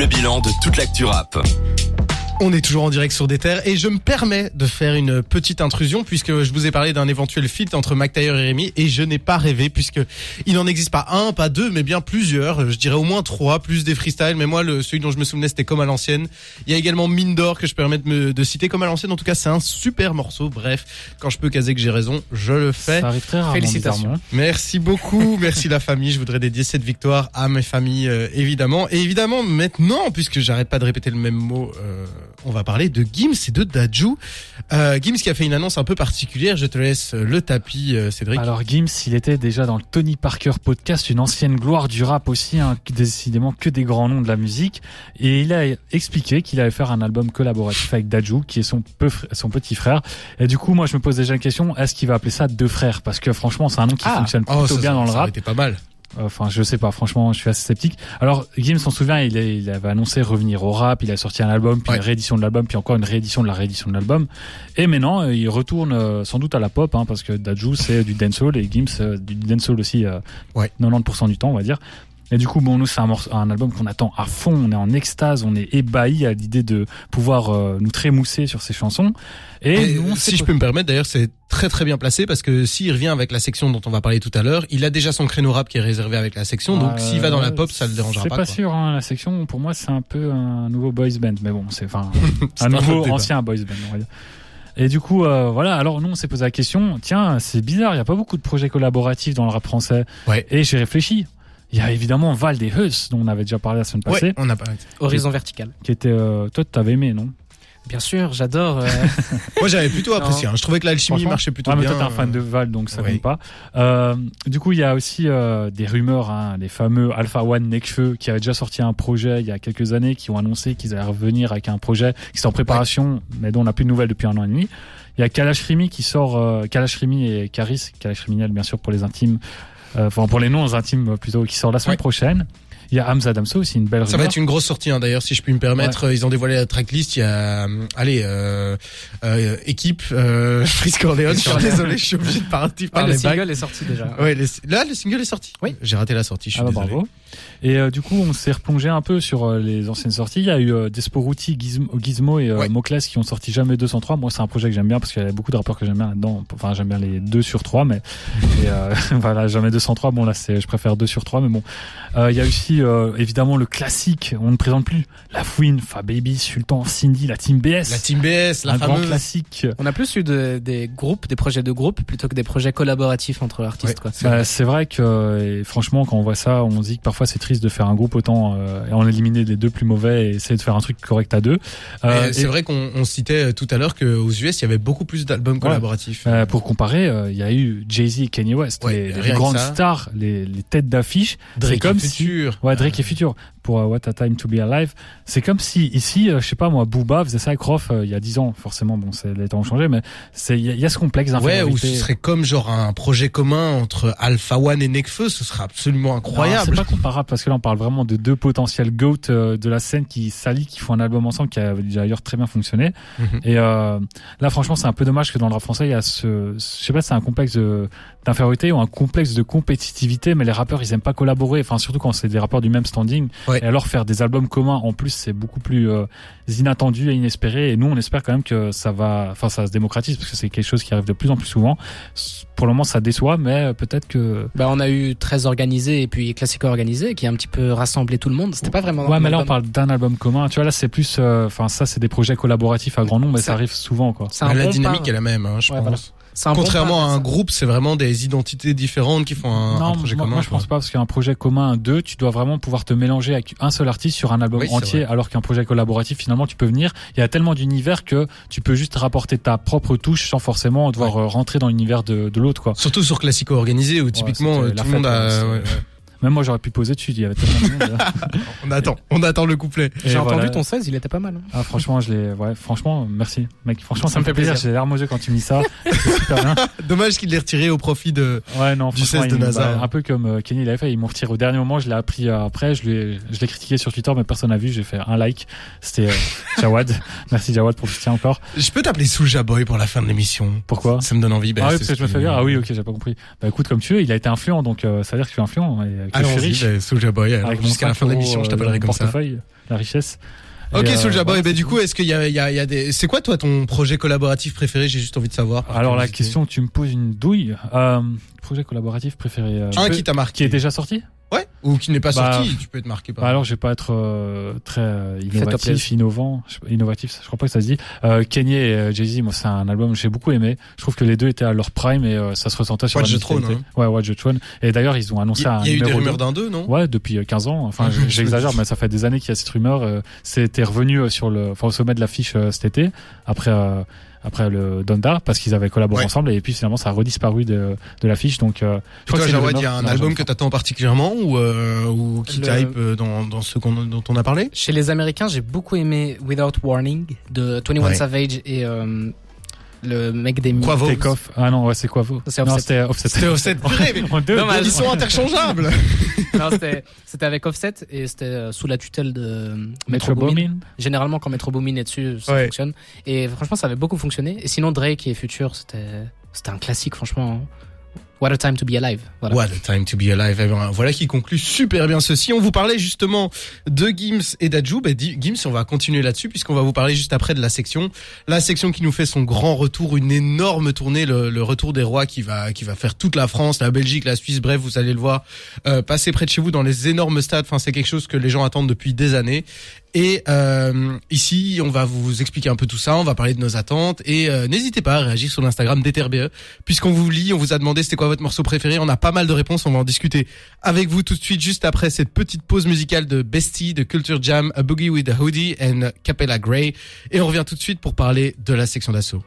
le bilan de toute l'actu rap. On est toujours en direct sur des terres et je me permets de faire une petite intrusion puisque je vous ai parlé d'un éventuel feat entre Mac Taylor et Rémi et je n'ai pas rêvé puisque il n'en existe pas un, pas deux, mais bien plusieurs. Je dirais au moins trois, plus des freestyles. Mais moi, le, celui dont je me souvenais, c'était comme à l'ancienne. Il y a également Mine d'or que je permets de, me, de citer comme à l'ancienne. En tout cas, c'est un super morceau. Bref, quand je peux caser que j'ai raison, je le fais. Ça arrive très rarement. Félicitations. Merci beaucoup, merci la famille. Je voudrais dédier cette victoire à mes familles, euh, évidemment. Et évidemment, maintenant, puisque j'arrête pas de répéter le même mot, euh, on va parler de Gims et de Dajou. Euh, Gims qui a fait une annonce un peu particulière. Je te laisse euh, le tapis, euh, Cédric. Alors Gims, il était déjà dans le Tony Parker podcast, une ancienne gloire du rap aussi, hein, décidément que des grands noms de la musique. Et il a expliqué qu'il allait faire un album collaboratif avec Dajou, qui est son, peu, son petit frère. Et du coup, moi, je me pose déjà la question, est-ce qu'il va appeler ça deux frères? Parce que franchement, c'est un nom qui fonctionne Oh, plutôt ça, bien ça- dans le ça aurait rap. été pas mal. Enfin, je sais pas, franchement, je suis assez sceptique. Alors, Gims, on se souvient, il, est- il avait annoncé revenir au rap, il a sorti un album, puis Ouais. une réédition de l'album, puis encore une réédition de la réédition de l'album. Et maintenant, euh, il retourne euh, sans doute à la pop, hein, parce que Dajou, c'est du dancehall, et Gims, euh, du dancehall aussi, euh, Ouais. 90% du temps, on va dire. Et du coup, bon, nous, c'est un, un album qu'on attend à fond, on est en extase, on est ébahi à l'idée de pouvoir euh, nous trémousser sur ces chansons. Et, Et nous, on si je pas- peux me permettre, d'ailleurs, c'est très très bien placé parce que s'il revient avec la section dont on va parler tout à l'heure, il a déjà son créneau rap qui est réservé avec la section. Donc Euh, s'il va dans la pop, ça le dérangera C'est pas. pas, quoi. sûr, hein, la section, pour moi, c'est un peu un nouveau boys band. Mais bon, c'est enfin un nouveau ancien boys band, on va dire. Et du coup, euh, voilà. Alors nous, on s'est posé la question. Tiens, c'est bizarre. Il y a pas beaucoup de projets collaboratifs dans le rap français. Ouais. Et j'ai réfléchi. Il y a évidemment Val des Huss, dont on avait déjà parlé la semaine passée, Ouais, on a pas. Horizon vertical. qui était. Euh, toi, t'avais aimé, non? Bien sûr, j'adore. euh, Moi, j'avais plutôt apprécié. hein. Je trouvais que l'alchimie marchait plutôt Ah, mais bien. toi, t'es un fan euh, de Val, donc ça oui. compte pas. Euh, du coup, il y a aussi euh, des rumeurs, hein, les fameux Alpha One Nekfeu, qui avaient déjà sorti un projet il y a quelques années, qui ont annoncé qu'ils allaient revenir avec un projet qui est en préparation, mais dont on n'a plus de nouvelles depuis un an et demi. Il y a Kalash Rimi qui sort, euh, Kalash Rimi et Karis, Kalash Criminel bien sûr pour les intimes, euh, enfin pour les non intimes euh, plutôt, qui sort la semaine prochaine. Il y a Hamza Damso aussi, une belle Ça va rumeur. être une grosse sortie hein, d'ailleurs, si je puis me permettre. Ils ont dévoilé la tracklist. Il y a, euh, allez, euh, euh, équipe, euh, Frisk Corleone. Je suis désolé, je suis obligé de partir ouais, par le les bagues. single est sorti déjà. Ouais, les- là, le single est sorti. Oui. J'ai raté la sortie. Je suis Ah bah, désolé. bravo. Et euh, du coup, on s'est replongé un peu sur euh, les anciennes sorties. Il y a eu euh, Desporuti, Gizmo, Gizmo et euh, Ouais. Mocles qui ont sorti jamais 203. Moi, c'est un projet que j'aime bien parce qu'il y a beaucoup de rappeurs que j'aime bien là-dedans. Enfin, j'aime bien les 2 sur 3, mais et, euh, voilà, jamais 203. Bon, là, c'est, je préfère 2 sur 3, mais bon. Euh, Il y a aussi euh, évidemment le classique. On ne présente plus la Fouine, Fa Baby, Sultan, Cindy, la Team BS. La Team BS, la un grand classique. On a plus eu de, des groupes, des projets de groupe plutôt que des projets collaboratifs entre artistes. Ouais, quoi. c'est Bah, vrai. c'est vrai que et franchement quand on voit ça on se dit que parfois c'est triste de faire un groupe autant euh, et en éliminer les deux plus mauvais et essayer de faire un truc correct à deux Euh, c'est et- vrai qu'on on citait tout à l'heure qu'aux US, il y avait beaucoup plus d'albums collaboratifs. Euh, pour comparer, euh, il y a eu Jay-Z et Kanye West, Ouais, les, grandes ça. stars, les, les têtes d'affiche. Drake c'est comme si- Future. Ouais, Drake et Future pour euh, What a Time to Be Alive. C'est comme si ici, euh, je sais pas moi, Booba faisait ça avec Rof euh, il y a 10 ans. Forcément, bon, c'est les temps ont changé, mais c'est il y, a- il y a ce complexe Ouais, ou d'infériorité. ce serait comme genre un projet commun entre Alpha One et Nekfeu, ce serait absolument incroyable. C'est pas comparable parce que là on parle vraiment de deux potentiels goats de la scène qui s'allient, qui font un album ensemble qui a d'ailleurs très bien fonctionné. Mhm. Et euh, là franchement c'est un peu dommage que dans le rap français il y a ce, je sais pas, c'est un complexe d'infériorité ou un complexe de compétitivité, mais les rappeurs ils aiment pas collaborer. Enfin surtout quand c'est des rappeurs du même standing. Ouais. Et alors faire des albums communs en plus c'est beaucoup plus euh, inattendu et inespéré. Et nous on espère quand même que ça va, enfin ça se démocratise parce que c'est quelque chose qui arrive de plus en plus souvent. Pour le moment ça déçoit, mais euh, peut-être que Bah, on a eu très organisé et puis classico organisé qui a un petit peu rassemblé tout le monde. C'était pas vraiment. Ouais, mais là on parle d'un album commun. Tu vois, là c'est plus, euh, enfin ça c'est des projets collaboratifs à grand nombre, mais ça, Ça- arrive souvent quoi. C'est un la dynamique pas. est la même, hein, je Ouais, pense. voilà. Contrairement pas, à un ça. groupe, c'est vraiment des identités différentes qui font un, un non, projet moi, commun. moi, je pense pas parce qu'un projet commun, deux, tu dois vraiment pouvoir te mélanger avec un seul artiste sur un album Oui, entier, alors qu'un projet collaboratif finalement tu peux venir. Il y a tellement d'univers que tu peux juste rapporter ta propre touche sans forcément devoir euh, rentrer dans l'univers de, de l'autre quoi. Surtout sur Classico organisé où typiquement c'était euh, tout le monde a. ouais, ouais, ouais. Même moi j'aurais pu poser dessus, il y avait tellement de monde. On attend, on attend le couplet. Et J'ai voilà. entendu ton 16, il était pas mal. hein. Ah franchement je l'ai, ouais franchement merci mec, franchement ça, Ça me fait plaisir. J'ai les larmes aux yeux quand tu me dis ça. C'est super bien. Dommage qu'il l'ait retiré au profit de. Ouais, non, Du franchement, 16 de NASA. bah, un peu comme euh, Kenny l'avait fait, ils m'ont retiré au dernier moment, je l'ai appris euh, après, je l'ai, je l'ai critiqué sur Twitter, mais personne n'a vu, j'ai fait un like. C'était euh, Jawad. Merci Jawad pour le soutien encore. Je peux t'appeler Soulja Boy pour la fin de l'émission. Pourquoi? Ça me donne envie. ben, Ah oui, parce que je me fais dire. Ah oui, ok, j'ai pas compris. Bah écoute, comme tu veux, il a été influent, donc ça veut dire que je suis influent. Et, suis Allons-y, riche. bah, Soulja Boy. Avec Jusqu'à la 5 fin de l'émission, je euh, t'appellerai comme ça. portefeuille, la richesse. Ok, Et, euh, Soulja Boy, bah, du coup, est-ce qu'il y a, il y, a, il y a des, c'est quoi toi ton projet collaboratif préféré? J'ai juste envie de savoir. Alors la question, tu me poses une douille. Euh, projet collaboratif préféré. euh, Un qui t'a marqué. qui est déjà sorti? Ouais. Ou qui n'est pas Bah, sorti, tu peux être marqué par. Bah alors je vais pas être euh, très euh, innovatif, innovant, je- innovatif, je crois pas que ça se dit. Euh, Kanye et euh, Jay-Z, moi c'est un album que j'ai beaucoup aimé. Je trouve que les deux étaient à leur prime et euh, ça se ressentait sur Watch la the Throne, musicalité. Ouais, Watch the Throne. Et d'ailleurs ils ont annoncé y a, un il y a eu des rumeurs d'un deux, non? Ouais, depuis euh, 15 ans. Enfin, j'exagère, mais ça fait des années qu'il y a cette rumeur. C'était revenu sur le, enfin, au sommet de l'affiche euh, cet été, après, euh, après le Donda, parce qu'ils avaient collaboré Ouais. ensemble, et puis finalement ça a redisparu de, de l'affiche. Donc, euh, je crois toi, que Jawad, il y a un Non, album que t'attends particulièrement ou, euh, ou qui Le- t'hype euh, dans, dans ce dont on a parlé Chez les Américains, j'ai beaucoup aimé Without Warning de 21 Ouais. Savage et euh, le mec des Quavo. Take off. Ah non, ouais, c'est quoi vous C'est Non, Offset. c'était Offset. C'était Offset. Purée, mais deux, Dommage. Ils sont interchangeables. Non, c'était c'était avec Offset et c'était euh, sous la tutelle de Metro Metro Boomin. Boomin. Généralement, quand Metro Boomin est dessus, ça Ouais. fonctionne. Et franchement, ça avait beaucoup fonctionné. Et sinon, Drake et Future, c'était c'était un classique, franchement. What a time to be alive. Voilà. What a time to be alive. Eh ben, voilà qui conclut super bien ceci. On vous parlait justement de Gims et d'Adjou. Ben, Gims, on va continuer là-dessus puisqu'on va vous parler juste après de la section. La section qui nous fait son grand retour, une énorme tournée, le, le retour des rois qui va, qui va faire toute la France, la Belgique, la Suisse. Bref, vous allez le voir euh, passer près de chez vous dans les énormes stades. Enfin, c'est quelque chose que les gens attendent depuis des années. Et euh, ici, on va vous expliquer un peu tout ça, on va parler de nos attentes et euh, n'hésitez pas à réagir sur l'Instagram d'EtherBE puisqu'on vous lit, on vous a demandé c'était quoi votre morceau préféré, on a pas mal de réponses, on va en discuter avec vous tout de suite juste après cette petite pause musicale de Bestie, de Culture Jam, A Boogie with a Hoodie and Capella Grey et on revient tout de suite pour parler de la section d'assaut.